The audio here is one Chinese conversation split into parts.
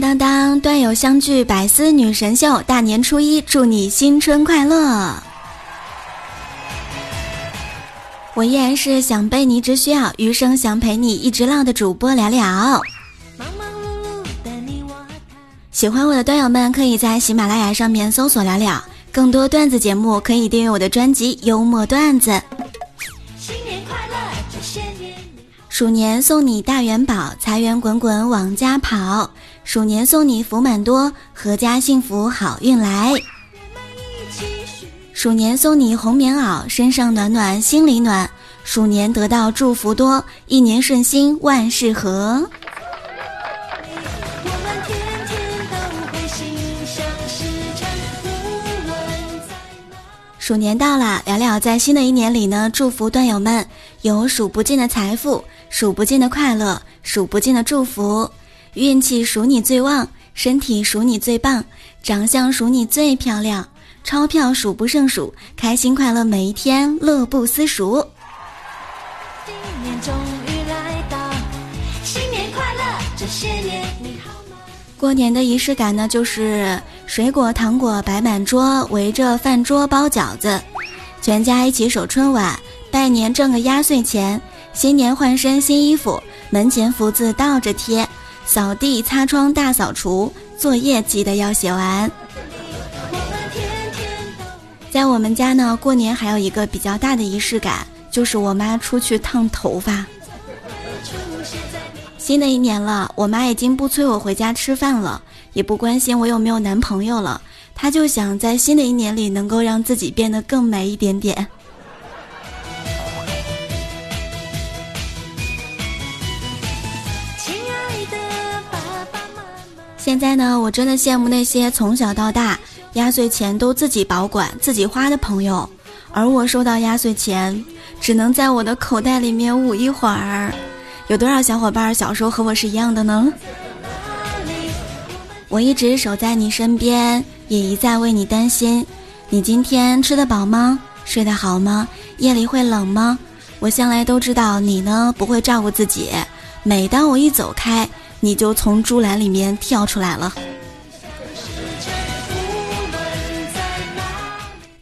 当当当，段友相聚，百思女神秀，大年初一，祝你新春快乐！我依然是想被你只需要，余生想陪你一直唠的主播聊聊。喜欢我的段友们，可以在喜马拉雅上面搜索聊聊，更多段子节目可以订阅我的专辑《幽默段子》。新年快乐！鼠年送你大元宝，财源滚滚往家跑。鼠年送你福满多，阖家幸福好运来。鼠年送你红棉袄，身上暖暖心里暖。鼠年得到祝福多，一年顺心万事和。鼠年到了，聊聊在新的一年里呢，祝福段友们有数不尽的财富，数不尽的快乐，数不尽的祝福。运气数你最旺，身体数你最棒，长相数你最漂亮，钞票数不胜数，开心快乐每一天，乐不思蜀。新年终于来到，新年快乐！这些年你好吗？过年的仪式感呢，就是水果糖果摆满桌，围着饭桌包饺子，全家一起守春晚，拜年挣个压岁钱，新年换身新衣服，门前福字倒着贴。扫地、擦窗、大扫除，作业记得要写完。在我们家呢，过年还有一个比较大的仪式感，就是我妈出去烫头发。新的一年了，我妈已经不催我回家吃饭了，也不关心我有没有男朋友了，她就想在新的一年里能够让自己变得更美一点点。现在呢，我真的羡慕那些从小到大压岁钱都自己保管、自己花的朋友，而我收到压岁钱，只能在我的口袋里面捂一会儿。有多少小伙伴小时候和我是一样的呢？我一直守在你身边，也一再为你担心。你今天吃得饱吗？睡得好吗？夜里会冷吗？我向来都知道你呢不会照顾自己，每当我一走开。你就从猪栏里面跳出来了，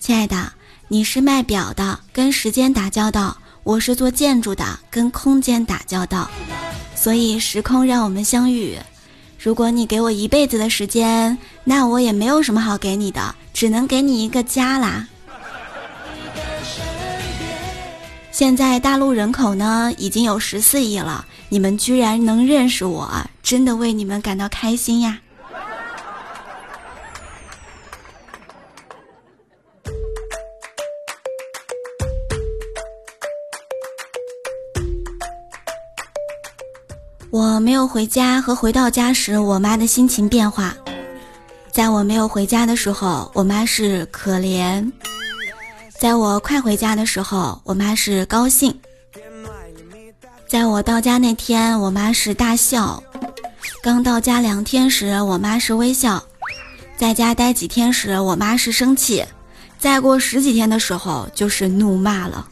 亲爱的，你是卖表的，跟时间打交道；我是做建筑的，跟空间打交道。所以时空让我们相遇。如果你给我一辈子的时间，那我也没有什么好给你的，只能给你一个家啦。现在大陆人口呢已经有十四亿了。你们居然能认识我，真的为你们感到开心呀！我没有回家和回到家时，我妈的心情变化。在我没有回家的时候，我妈是可怜；在我快回家的时候，我妈是高兴。在我到家那天，我妈是大笑；刚到家两天时，我妈是微笑；在家待几天时，我妈是生气；再过十几天的时候，就是怒骂了。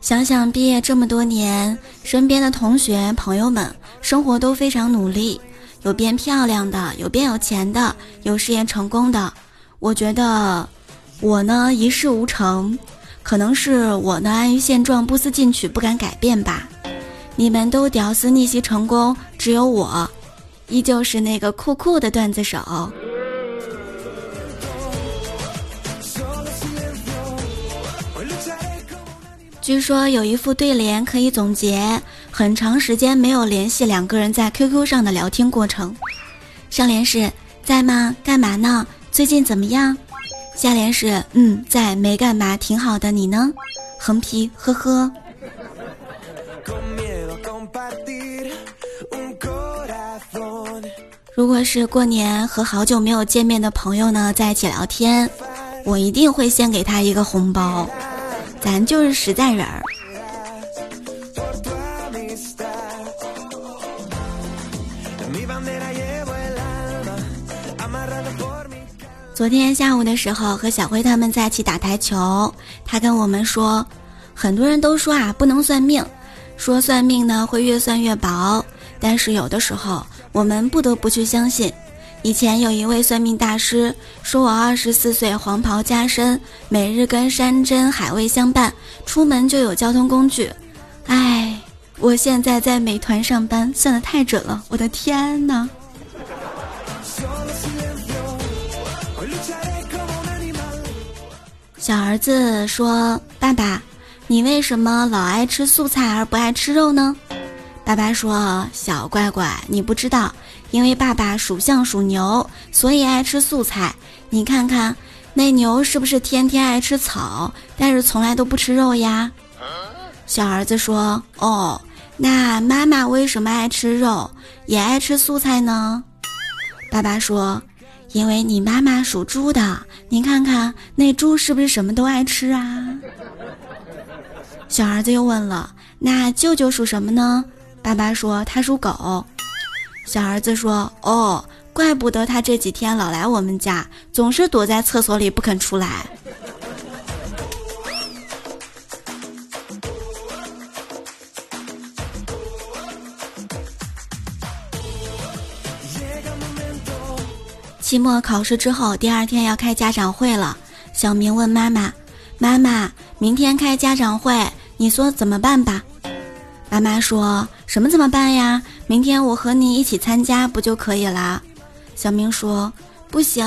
想想毕业这么多年，身边的同学朋友们生活都非常努力，有变漂亮的，有变有钱的，有事业成功的，我觉得。我呢一事无成，可能是我呢安于现状，不思进取，不敢改变吧。你们都屌丝逆袭成功，只有我，依旧是那个酷酷的段子手。据说有一副对联可以总结很长时间没有联系两个人在 QQ 上的聊天过程。上联是在吗？干嘛呢？最近怎么样？下联是嗯，在没干嘛，挺好的，你呢？横批呵呵。如果是过年和好久没有见面的朋友呢在一起聊天，我一定会先给他一个红包，咱就是实在人儿。昨天下午的时候，和小辉他们在一起打台球，他跟我们说，很多人都说啊不能算命，说算命呢会越算越薄，但是有的时候我们不得不去相信。以前有一位算命大师说我二十四岁黄袍加身，每日跟山珍海味相伴，出门就有交通工具。哎，我现在在美团上班，算的太准了，我的天哪！小儿子说：“爸爸，你为什么老爱吃素菜而不爱吃肉呢？”爸爸说：“小乖乖，你不知道，因为爸爸属相属牛，所以爱吃素菜。你看看那牛是不是天天爱吃草，但是从来都不吃肉呀？”小儿子说：“哦，那妈妈为什么爱吃肉，也爱吃素菜呢？”爸爸说。因为你妈妈属猪的，你看看那猪是不是什么都爱吃啊？小儿子又问了：“那舅舅属什么呢？”爸爸说：“他属狗。”小儿子说：“哦，怪不得他这几天老来我们家，总是躲在厕所里不肯出来。”期末考试之后，第二天要开家长会了。小明问妈妈：“妈妈，明天开家长会，你说怎么办吧？”妈妈说：“什么怎么办呀？明天我和你一起参加不就可以了？”小明说：“不行，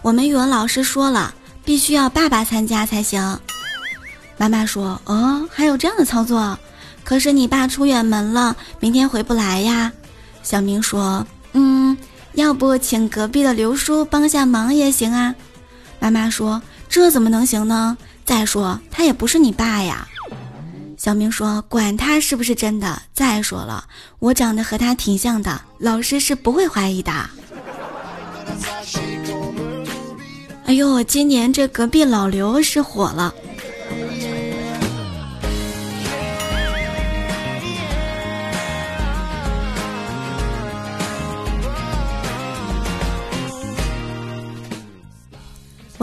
我们语文老师说了，必须要爸爸参加才行。”妈妈说：“哦，还有这样的操作？可是你爸出远门了，明天回不来呀。”小明说：“嗯。”要不请隔壁的刘叔帮下忙也行啊，妈妈说这怎么能行呢？再说他也不是你爸呀。小明说管他是不是真的。再说了，我长得和他挺像的，老师是不会怀疑的。哎呦，今年这隔壁老刘是火了。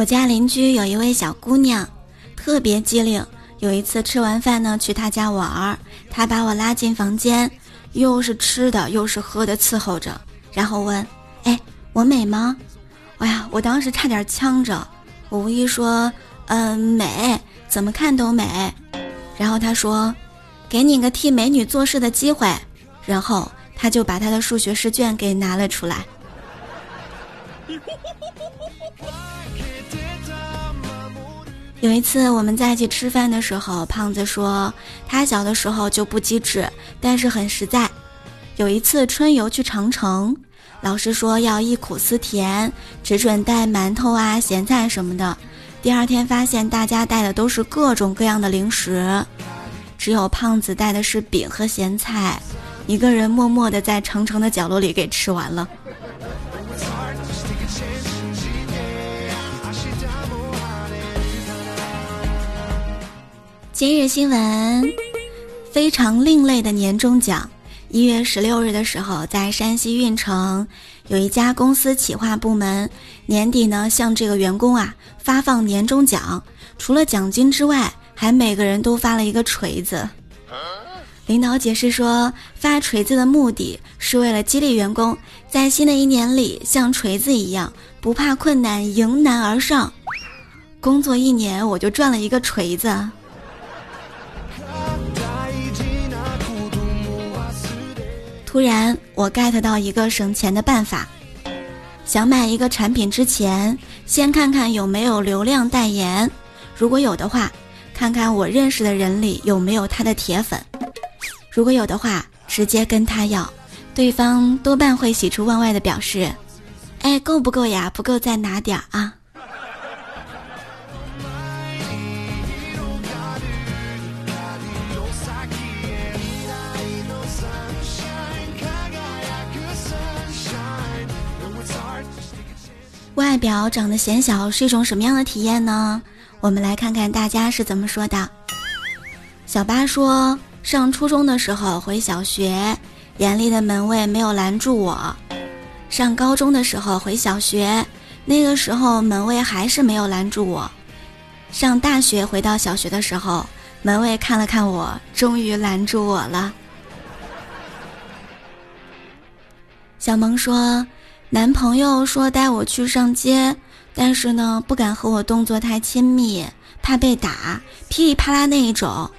我家邻居有一位小姑娘，特别机灵。有一次吃完饭呢，去她家玩儿，她把我拉进房间，又是吃的又是喝的伺候着，然后问：“哎，我美吗？”哎呀，我当时差点呛着。我无意说：“嗯，美，怎么看都美。”然后她说：“给你个替美女做事的机会。”然后她就把她的数学试卷给拿了出来。有一次我们在一起吃饭的时候，胖子说他小的时候就不机智，但是很实在。有一次春游去长城，老师说要忆苦思甜，只准带馒头啊、咸菜什么的。第二天发现大家带的都是各种各样的零食，只有胖子带的是饼和咸菜，一个人默默地在长城的角落里给吃完了。今日新闻，非常另类的年终奖。一月十六日的时候，在山西运城有一家公司企划部门年底呢，向这个员工啊发放年终奖，除了奖金之外，还每个人都发了一个锤子。领导解释说，发锤子的目的是为了激励员工在新的一年里像锤子一样不怕困难，迎难而上。工作一年，我就赚了一个锤子。突然，我 get 到一个省钱的办法：想买一个产品之前，先看看有没有流量代言，如果有的话，看看我认识的人里有没有他的铁粉，如果有的话，直接跟他要，对方多半会喜出望外的表示：“哎，够不够呀？不够再拿点啊。”外表长得显小是一种什么样的体验呢？我们来看看大家是怎么说的。小八说，上初中的时候回小学，严厉的门卫没有拦住我；上高中的时候回小学，那个时候门卫还是没有拦住我；上大学回到小学的时候，门卫看了看我，终于拦住我了。小萌说。男朋友说带我去上街，但是呢，不敢和我动作太亲密，怕被打，噼里啪啦那一种，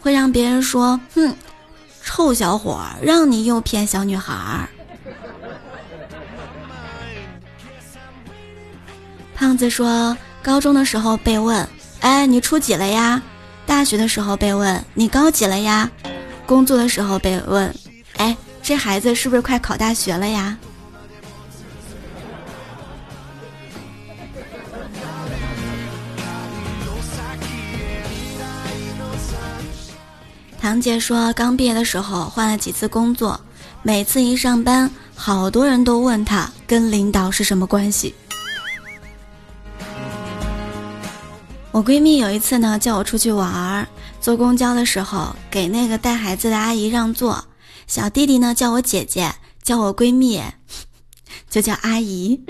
会让别人说：“哼，臭小伙，让你诱骗小女孩儿。”胖子说，高中的时候被问：“哎，你初几了呀？”大学的时候被问：“你高几了呀？”工作的时候被问：“哎，这孩子是不是快考大学了呀？”堂姐说，刚毕业的时候换了几次工作，每次一上班，好多人都问她跟领导是什么关系。我闺蜜有一次呢，叫我出去玩儿，坐公交的时候给那个带孩子的阿姨让座，小弟弟呢叫我姐姐，叫我闺蜜。就叫阿姨。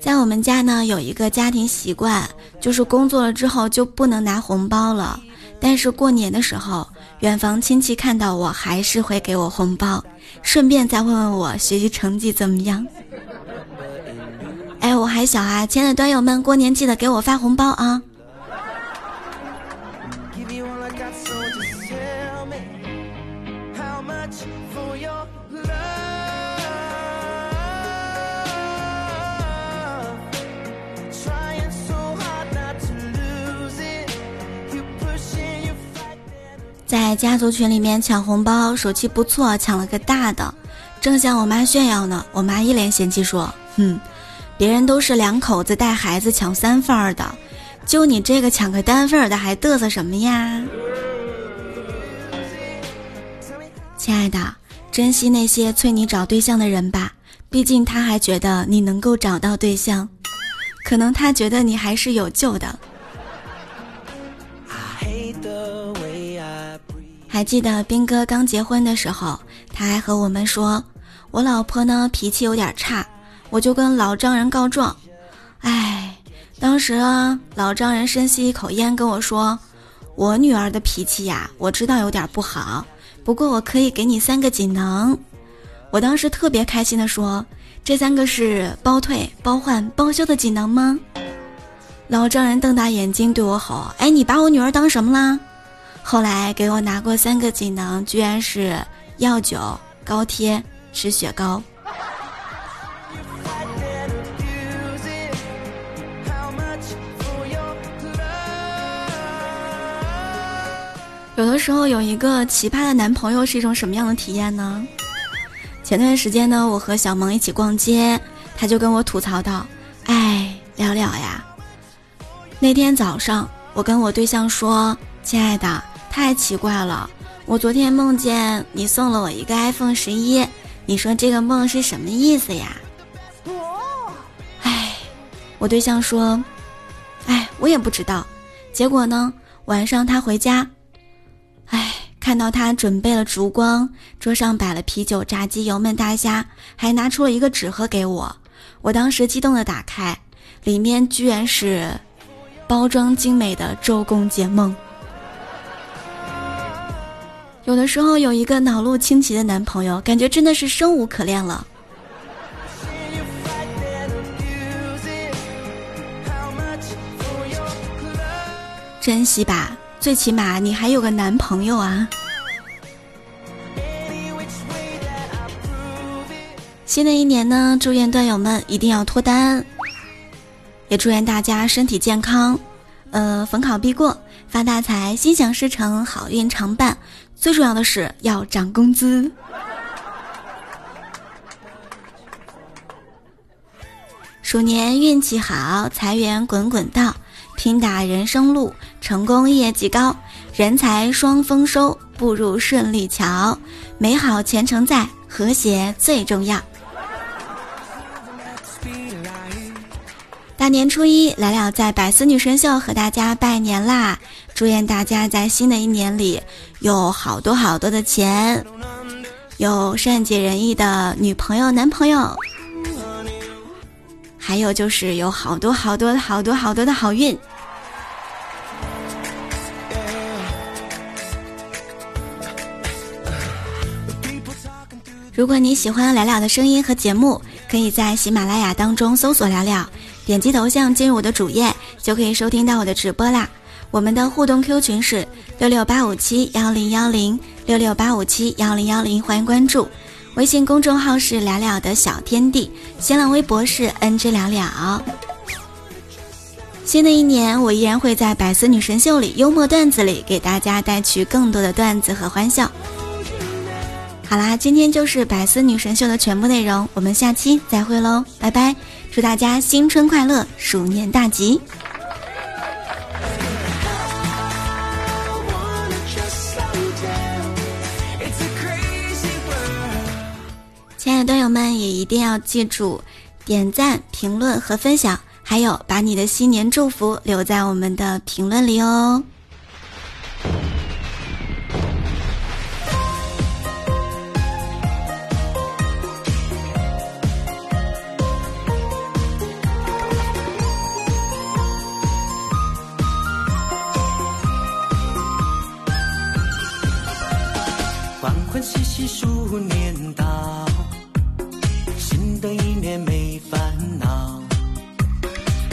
在我们家呢，有一个家庭习惯，就是工作了之后就不能拿红包了。但是过年的时候，远房亲戚看到我还是会给我红包，顺便再问问我学习成绩怎么样。哎，我还小啊，亲爱的端友们，过年记得给我发红包啊！在家族群里面抢红包，手气不错，抢了个大的，正向我妈炫耀呢。我妈一脸嫌弃说：“哼，别人都是两口子带孩子抢三份儿的，就你这个抢个单份儿的，还嘚瑟什么呀？”亲爱的，珍惜那些催你找对象的人吧，毕竟他还觉得你能够找到对象，可能他觉得你还是有救的。还记得斌哥刚结婚的时候，他还和我们说：“我老婆呢脾气有点差，我就跟老丈人告状。”哎，当时啊，老丈人深吸一口烟跟我说：“我女儿的脾气呀，我知道有点不好，不过我可以给你三个锦囊。”我当时特别开心的说：“这三个是包退、包换、包修的锦囊吗？”老丈人瞪大眼睛对我吼：“哎，你把我女儿当什么啦？”后来给我拿过三个锦囊，居然是药酒、高贴、吃雪糕。有的时候有一个奇葩的男朋友是一种什么样的体验呢？前段时间呢，我和小萌一起逛街，他就跟我吐槽道：“哎，聊聊呀，那天早上我跟我对象说，亲爱的。”太奇怪了，我昨天梦见你送了我一个 iPhone 十一，你说这个梦是什么意思呀？哎，我对象说，哎，我也不知道。结果呢，晚上他回家，哎，看到他准备了烛光，桌上摆了啤酒、炸鸡、油焖大虾，还拿出了一个纸盒给我。我当时激动的打开，里面居然是包装精美的周公解梦。有的时候有一个脑路清奇的男朋友，感觉真的是生无可恋了。珍惜吧，最起码你还有个男朋友啊！新的一年呢，祝愿段友们一定要脱单，也祝愿大家身体健康，呃，逢考必过，发大财，心想事成，好运常伴。最重要的是要涨工资。鼠年运气好，财源滚滚到，拼打人生路，成功业绩高，人财双丰收，步入顺利桥，美好前程在，和谐最重要。大年初一，来了在百思女神秀和大家拜年啦！祝愿大家在新的一年里有好多好多的钱，有善解人意的女朋友、男朋友，还有就是有好多好多好多好多的好运。如果你喜欢聊聊的声音和节目，可以在喜马拉雅当中搜索“聊聊”，点击头像进入我的主页，就可以收听到我的直播啦。我们的互动 Q 群是六六八五七幺零幺零六六八五七幺零幺零，欢迎关注。微信公众号是“了了的小天地”，新浪微博是 “NG 了了”。新的一年，我依然会在百思女神秀里幽默段子里给大家带去更多的段子和欢笑。好啦，今天就是百思女神秀的全部内容，我们下期再会喽，拜拜！祝大家新春快乐，鼠年大吉！亲爱的段友们，也一定要记住点赞、评论和分享，还有把你的新年祝福留在我们的评论里哦。鼠年到，新的一年没烦恼。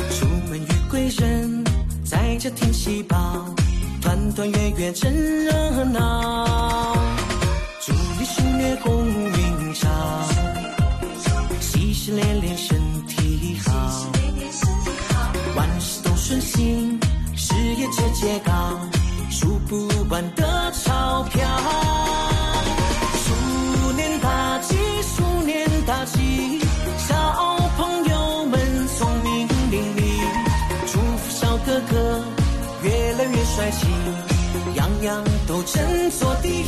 出门遇贵人，在家听喜报，团团圆圆真热闹。祝你新年鸿运照，喜事连连身体好，万事都顺心，事业节节高，数不完的钞票。帅气，样样都争做第一。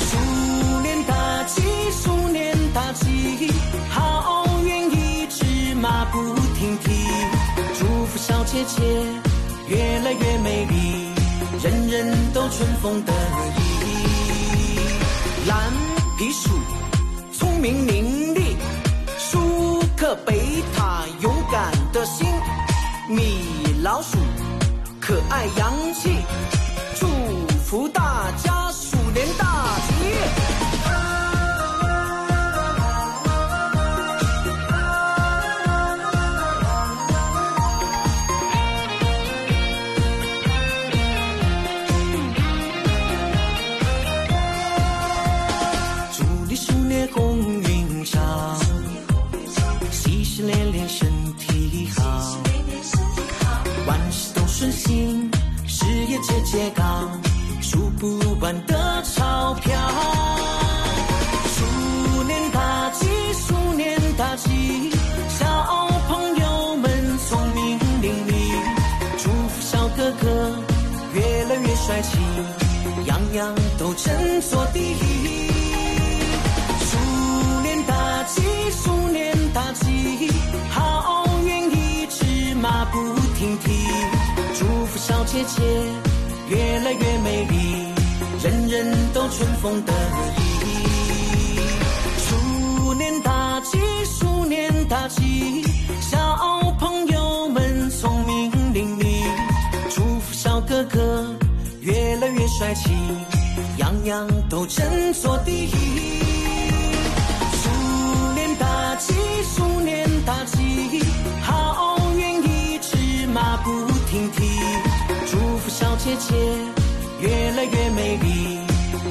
鼠年大吉，鼠年大吉，好运一直马不停蹄。祝福小姐姐越来越美丽，人人都春风得意。蓝皮鼠聪明伶俐，舒克贝塔勇敢的心。米老鼠。可爱洋气，祝福大家样都争做第一。鼠年大吉，鼠年大吉，好运一直马不停蹄。祝福小姐姐越来越美丽，人人都春风得意。鼠年大吉，鼠年大吉，帅气，样样都争做第一。鼠年大吉，鼠年大吉，好运一直马不停蹄。祝福小姐姐越来越美丽，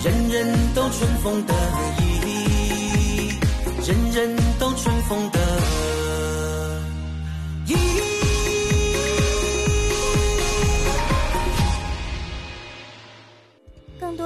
人人都春风得意，人人都春风得意。